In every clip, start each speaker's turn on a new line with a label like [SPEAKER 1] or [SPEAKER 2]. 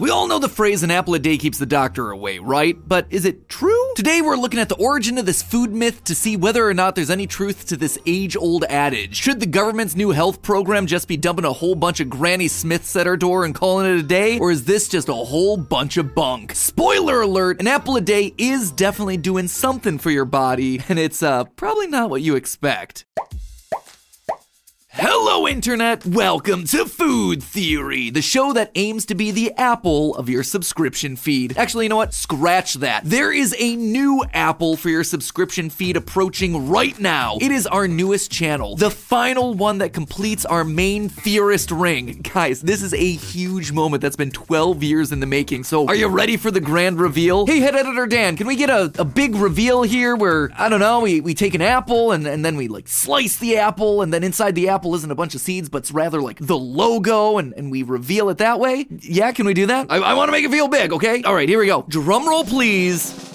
[SPEAKER 1] We all know the phrase an apple a day keeps the doctor away, right? But is it true? Today we're looking at the origin of this food myth to see whether or not there's any truth to this age old adage. Should the government's new health program just be dumping a whole bunch of Granny Smiths at our door and calling it a day? Or is this just a whole bunch of bunk? Spoiler alert, an apple a day is definitely doing something for your body, and it's uh, probably not what you expect. Hello, Internet! Welcome to Food Theory, the show that aims to be the apple of your subscription feed. Actually, you know what? Scratch that. There is a new apple for your subscription feed approaching right now. It is our newest channel, the final one that completes our main theorist ring. Guys, this is a huge moment that's been 12 years in the making, so are you ready for the grand reveal? Hey, head editor Dan, can we get a, a big reveal here where, I don't know, we, we take an apple and, and then we like slice the apple, and then inside the apple isn't a bunch of seeds, but it's rather like the logo, and, and we reveal it that way. Yeah, can we do that? I, I want to make it feel big, okay? All right, here we go. Drum roll, please.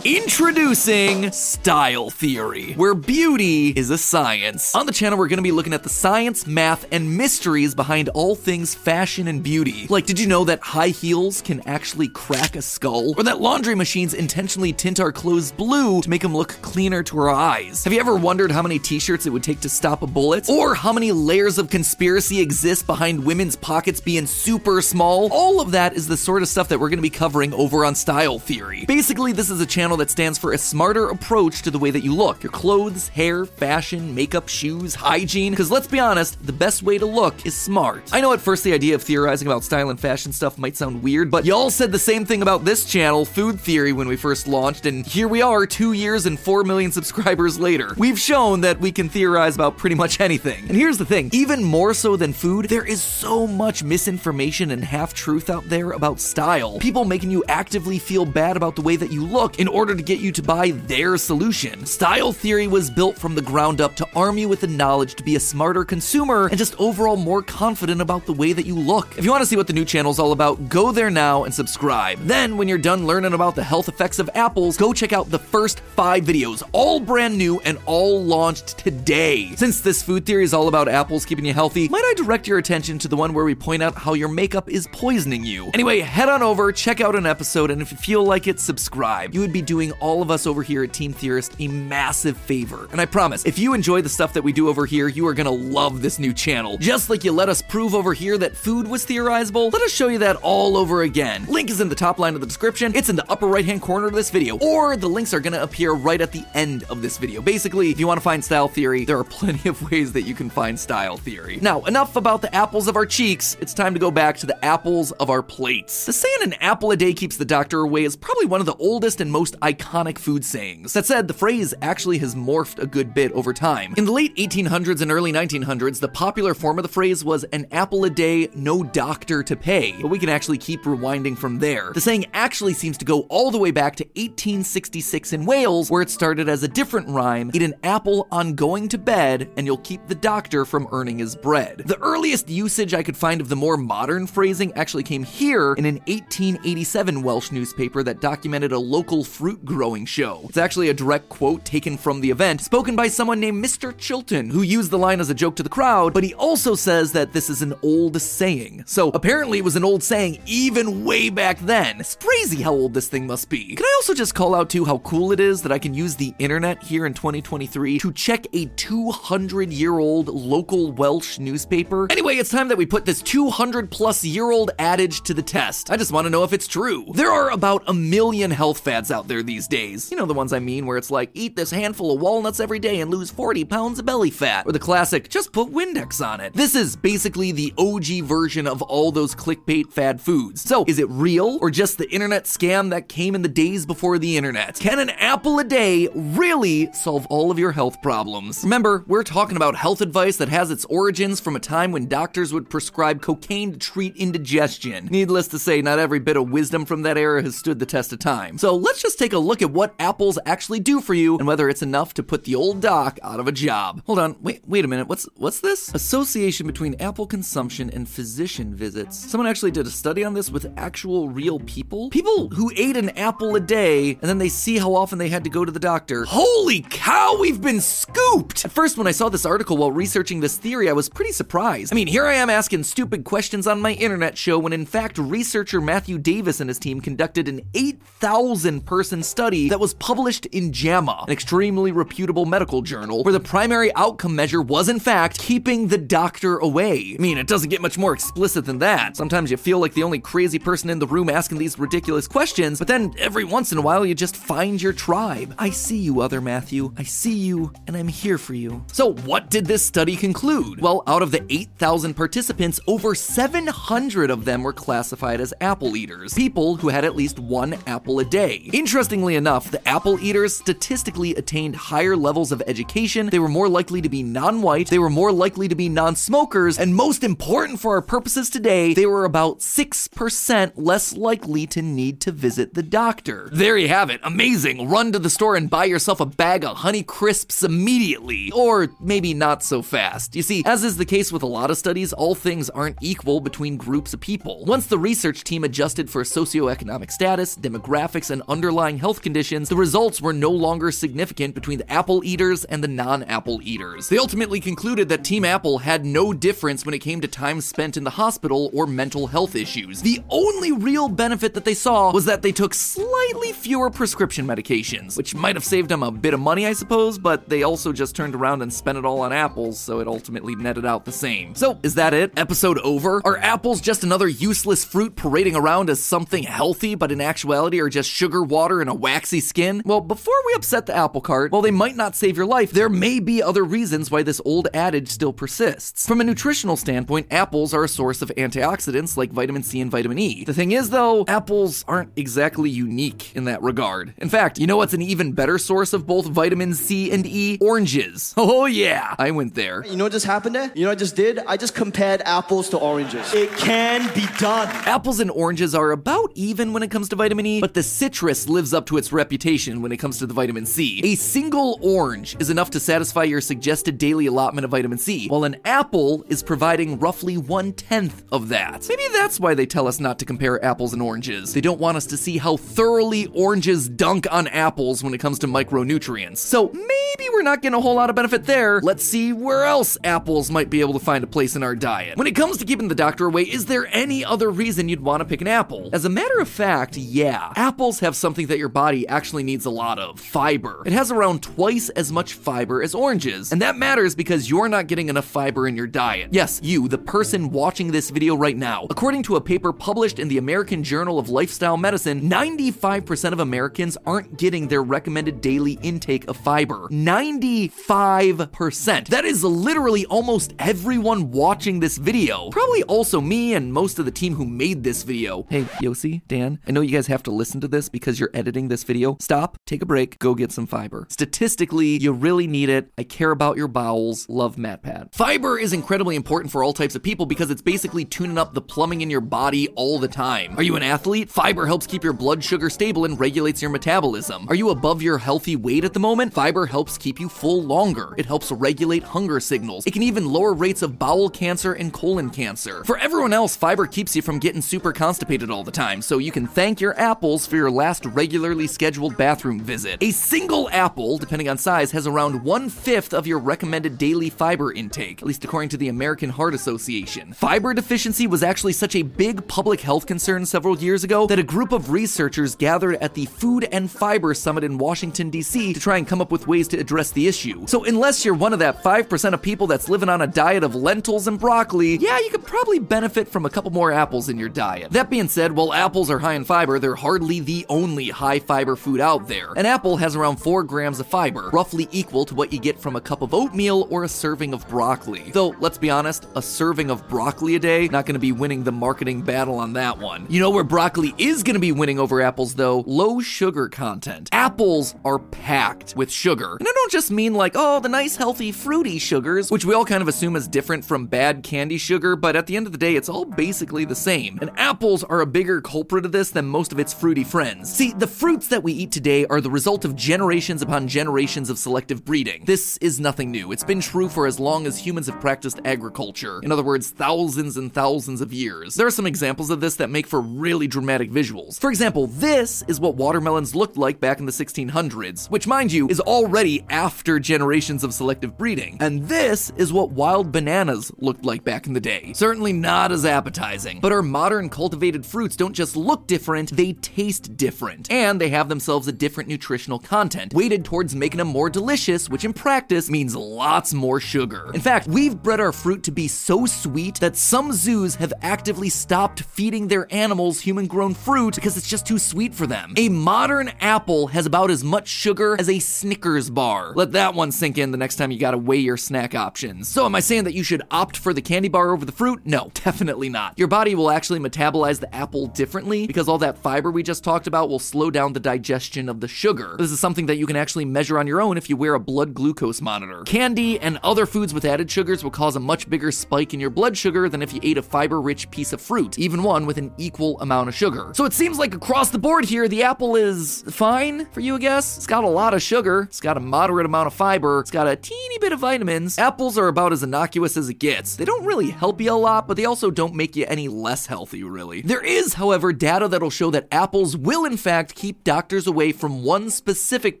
[SPEAKER 1] Introducing Style Theory, where beauty is a science. On the channel, we're going to be looking at the science, math, and mysteries behind all things fashion and beauty. Like, did you know that high heels can actually crack a skull? Or that laundry machines intentionally tint our clothes blue to make them look cleaner to our eyes? Have you ever wondered how many t shirts it would take to stop a bullet? Or how many layers of conspiracy exist behind women's pockets being super small? All of that is the sort of stuff that we're going to be covering over on Style Theory. Basically, this is a channel that stands for a smarter approach to the way that you look your clothes, hair, fashion, makeup, shoes, hygiene. Because let's be honest, the best way to look is smart. I know at first the idea of theorizing about style and fashion stuff might sound weird, but y'all said the same thing about this channel, Food Theory, when we first launched, and here we are two years and four million subscribers later. We've shown that we can theorize about pretty much anything. And here's the thing even more so than food, there is so much misinformation and half truth out there about style. People making you actively feel bad about the way that you look in order to get you to buy their solution. Style Theory was built from the ground up to arm you with the knowledge to be a smarter consumer and just overall more confident about the way that you look. If you want to see what the new channel's all about, go there now and subscribe. Then, when you're done learning about the health effects of apples, go check out the first five videos, all brand new and all launched today. Since this food theory is all about apples keeping you healthy, might I direct your attention to the one where we point out how your makeup is poisoning you? Anyway, head on over, check out an episode, and if you feel like it, subscribe. You would be doing all of us over here at Team Theorist a massive favor. And I promise, if you enjoy the stuff that we do over here, you are gonna love this new channel. Just like you let us prove over here that food was theorizable, let us show you that all over again. Link is in the top line of the description, it's in the upper right hand corner of this video, or the links are gonna appear right at the end of this video. Basically, if you wanna find style theory, there are plenty of ways that you can find style theory. Now, enough about the apples of our cheeks, it's time to go back to the apples of our plates. The saying an apple a day keeps the doctor away is probably one of the oldest and most iconic food sayings. That said, the phrase actually has morphed a good bit over time. In the late 1800s and early 1900s, the popular form of the phrase was an apple a day, no doctor to pay. But we can actually keep rewinding from there. The saying actually seems to go all the way back to 1866 in Wales, where it started as a different rhyme eat an apple on going to bed, and you'll keep the doctor from earning his bread. The earliest usage I could find of the more modern phrasing actually came here in an 1887 Welsh newspaper that documented a local fruit growing show. It's actually a direct quote taken from the event, spoken by someone named Mr. Chilton, who used the line as a joke to the crowd, but he also says that this is an old saying. So apparently it was an old saying even way back then. It's crazy how old this thing must be. Can I also just call out too how cool it is that I can use the internet here in 2023 to check a 200 year old local Welsh newspaper? Anyway, it's time that we put this 200 plus year old adage to the test. I just want to know if it's true. There are about a million health fads out there these days. You know the ones I mean, where it's like, eat this handful of walnuts every day and lose 40 pounds of belly fat. Or the classic, just put Windex on it. This is basically the OG version of all those clickbait fad foods. So, is it real or just the internet scam that came in the days before the internet? Can an apple a day really solve all of your health problems? Remember, we're talking about health advice that has its origins from a time when doctors would prescribe cocaine to treat indigestion. Needless to say, not every bit of wisdom from that era has stood the test of time. So, let's just take take a look at what apples actually do for you and whether it's enough to put the old doc out of a job. Hold on, wait, wait a minute. What's what's this? Association between apple consumption and physician visits. Someone actually did a study on this with actual real people. People who ate an apple a day and then they see how often they had to go to the doctor. Holy cow, we've been scooped! At first, when I saw this article while researching this theory, I was pretty surprised. I mean, here I am asking stupid questions on my internet show when in fact researcher Matthew Davis and his team conducted an 8,000 person study that was published in JAMA, an extremely reputable medical journal, where the primary outcome measure was in fact keeping the doctor away. I mean, it doesn't get much more explicit than that. Sometimes you feel like the only crazy person in the room asking these ridiculous questions, but then every once in a while you just find your tribe. I see you, other Matthew. I see you, and I'm here for you. So, what did this study conclude? Well, out of the 8,000 participants, over 700 of them were classified as apple eaters, people who had at least one apple a day. Interestingly enough, the apple eaters statistically attained higher levels of education, they were more likely to be non white, they were more likely to be non smokers, and most important for our purposes today, they were about 6% less likely to need to visit the doctor. There you have it. Amazing. Run to the store and buy yourself a bag of Honey Crisps immediately. Or maybe not so fast. You see, as is the case with a lot of studies, all things aren't equal between groups of people. Once the research team adjusted for socioeconomic status, demographics, and underlying health conditions, the results were no longer significant between the apple eaters and the non apple eaters. They ultimately concluded that Team Apple had no difference when it came to time spent in the hospital or mental health issues. The only real benefit that they saw was that they took slightly fewer prescription medications, which might have saved them a bit of money, I suppose, but they also just turned around and spent it all on apples, so it ultimately netted out the same. So, is that it? Episode over? Are apples just another useless fruit parading around as something healthy, but in actuality are just sugar water and a waxy skin? Well, before we upset the apple cart, while they might not save your life, there may be other reasons why this old adage still persists. From a nutritional standpoint, apples are a source of antioxidants like vitamin C and vitamin E. The thing is, though, apples aren't exactly unique in that regard. In fact, you know what's an even better source of both vitamin C and E? Oranges. Oh, yeah, I went there.
[SPEAKER 2] You know what just happened there? You know what I just did? I just compared apples to oranges. It can be done.
[SPEAKER 1] Apples and oranges are about even when it comes to vitamin E, but the citrus lives up to its reputation when it comes to the vitamin C. A single orange is enough to satisfy your suggested daily allotment of vitamin C, while an apple is providing roughly one tenth of that. Maybe that's why they tell us not to compare apples and oranges. They don't want us to see how thoroughly oranges dunk on apples when it comes to micronutrients. So maybe we're not getting a whole lot of benefit there. Let's see where else apples might be able to find a place in our diet. When it comes to keeping the doctor away, is there any other reason you'd want to pick an apple? As a matter of fact, yeah. Apples have something that your body actually needs a lot of fiber. It has around twice as much fiber as oranges, and that matters because you're not getting enough fiber in your diet. Yes, you, the person watching this video right now. According to a paper published in the American Journal of Lifestyle Medicine, 95% of Americans aren't getting their recommended daily intake of fiber. 95%. That is literally almost everyone watching this video. Probably also me and most of the team who made this video. Hey, Yossi, Dan, I know you guys have to listen to this because you're editing this video. Stop, take a break, go get some fiber. Statistically, you really need it. I care about your bowels. Love MatPat. Fiber is incredibly important for all types of people because it's basically tuning up the plumbing in your body all the time. Are you an athlete? Fiber helps keep your blood sugar stable and regulates your metabolism. Are you above your healthy weight at the moment? Fiber helps keep you full longer. It helps regulate hunger signals. It can even lower rates of bowel cancer and colon cancer. For everyone else, fiber keeps you from getting super constipated all the time, so you can thank your apples for your last regularly scheduled bathroom visit. A single apple, depending on size, has around one fifth of your recommended daily fiber intake, at least according to the American Heart Association. Fiber deficiency was actually such a big public health concern several years ago that a group of researchers gathered at the Food and Fiber Summit in Washington, D.C. to try and come up with ways to address the issue. So, unless you're one of that 5% of people that's living on a diet of lentils and broccoli, yeah, you could probably benefit from a couple more apples in your diet. That being said, while apples are high in fiber, they're hardly the only high fiber food out there. An apple has around 4 grams of fiber, roughly equal to what you get from a cup of oatmeal or a serving of broccoli. Though, let's be honest, a serving of broccoli a day, not gonna be winning the marketing battle on that one. You know where broccoli is gonna be winning over apples though? Low sugar content. Apples are packed with sugar. And I don't just mean like, oh, the nice, healthy, fruity sugars, which we all kind of assume is different from bad candy sugar, but at the end of the day, it's all basically the same. And apples are a bigger culprit of this than most of its fruity friends. See, the fruits that we eat today are the result of generations upon generations of selective breeding. This is nothing new. It's been true for as long as humans have practiced agriculture. In other words, thousands and thousands of years. There are some examples of this that make for really dramatic visuals. For example, this is what watermelons looked like back in the 1600s, which, mind you, is already after generations of selective breeding. And this is what wild bananas looked like back in the day. Certainly not as appetizing. But our modern cultivated fruits don't just look different, they taste different. And they have themselves a different nutritional content, weighted towards making them more delicious, which in practice means lots more sugar. In fact, we've bred our fruit to be so sweet that some zoos have actively stopped feeding their animals human grown fruit because it's just too sweet for them. A modern apple has about as much sugar as a Snickers bar. Let that one sink in the next time you gotta weigh your snack options. So, am I saying that you should opt for the candy bar over the fruit? No, definitely not. Your body will actually metabolize the apple differently because all that fiber we just talked about will slow down the digestion of the sugar. This is something that you can actually measure on your own if you wear a blood glucose monitor. Candy and other foods with added sugars will cause a much bigger spike in your blood sugar than if you ate a fiber rich piece of fruit, even one with an equal amount of sugar. So it seems like across the board here, the apple is fine for you, I guess. It's got a lot of sugar, it's got a moderate amount of fiber, it's got a teeny bit of vitamins. Apples are about as innocuous as it gets. They don't really help you a lot, but they also don't make you any less healthy, really. There is, however, data that'll show that apples will, in fact, keep doctors away from one specific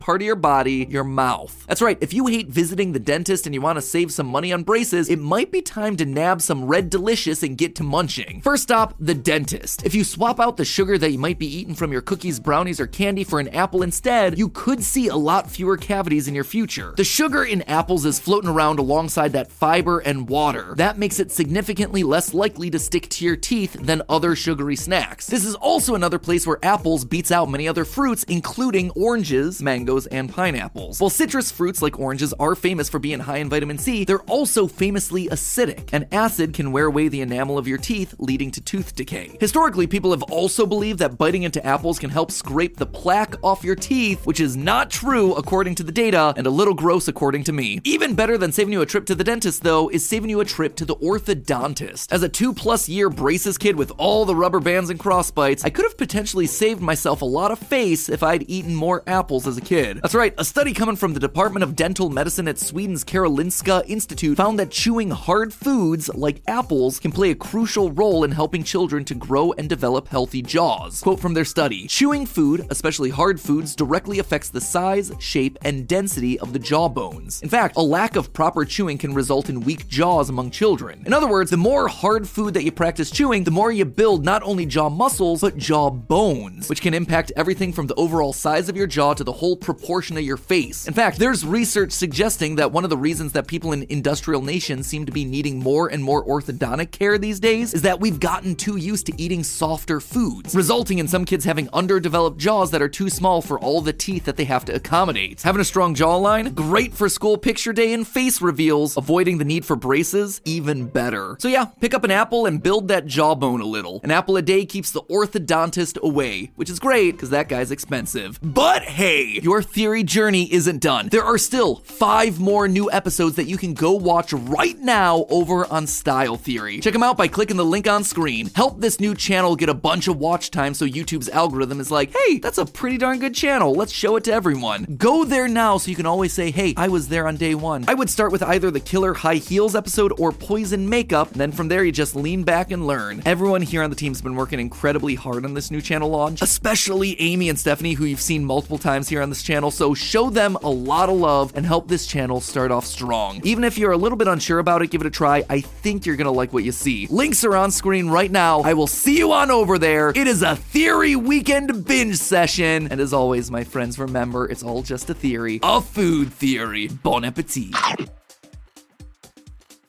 [SPEAKER 1] part of your body, your mouth. That's right, if you hate visiting the dentist and you want to save some money on braces, it might be time to nab some Red Delicious and get to munching. First stop, the dentist. If you swap out the sugar that you might be eating from your cookies, brownies, or candy for an apple instead, you could see a lot fewer cavities in your future. The sugar in apples is floating around alongside that fiber and water. That makes it significantly less likely to stick to your teeth than other sugary snacks. This is also another place where apples beats out many other fruits, including oranges, mangoes, and pineapples. While citrus fruits like oranges are famous for being high in vitamin C, they're also famously acidic, and acid can wear away the enamel of your teeth, leading to tooth decay. Historically, people have also believed that biting into apples can help scrape the plaque off your teeth, which is not true according to the data, and a little gross according to me. Even better than saving you a trip to the dentist, though, is saving you a trip to the orthodontist. As a two plus year braces kid with all the rubber bands and crossbites, I could have potentially saved myself a lot of face if I'd eaten more apples as a kid. That's right, a study coming from the Department of Dental Medicine at Sweden's Karolinska Institute found that chewing hard foods like apples can play a crucial role in helping children to grow and develop healthy jaws. Quote from their study Chewing food, especially hard foods, directly affects the size, shape, and density of the jaw bones. In fact, a lack of proper chewing can result in weak jaws among children. In other words, the more hard food that you practice chewing, the more you build not only jaw muscles, but jaw bones, which can impact everything from the overall size of your jaw to the whole proportion of your face. In fact, there's research suggesting that one of the reasons that people in industrial nations seem to be needing more and more orthodontic care these days is that we've gotten too used to eating softer foods, resulting in some kids having underdeveloped jaws that are too small for all the teeth that they have to accommodate. Having a strong jawline, great for school picture day and face reveals. Avoiding the need for braces, even better. So yeah, pick up an apple and build that jawbone a little. An apple a day keeps the orthodontist away, which is great because that guy's expensive. But hey, your theory journey isn't done. There are still five more new episodes that you can go watch right now over on Style Theory. Check them out by clicking the link on screen. Help this new channel get a bunch of watch time so YouTube's algorithm is like, hey, that's a pretty darn good channel. Let's show it to everyone. Go there now so you can always say, hey, I was there on day one. I would start with either the Killer High Heels episode or Poison Makeup, then from there you just lean back and learn. Everyone here on the team's been working incredibly hard on this new channel launch, especially Amy and Stephanie, who you've seen multiple times here on this channel, so show them a lot of love and help this channel start off strong. Even if you're a little bit unsure about it, give it a try. I think you're gonna like what you see. Links are on screen right now. I will see you on over there. It is a theory weekend binge session. And as always, my friends, remember it's all just a theory. A food theory. Bon appetit.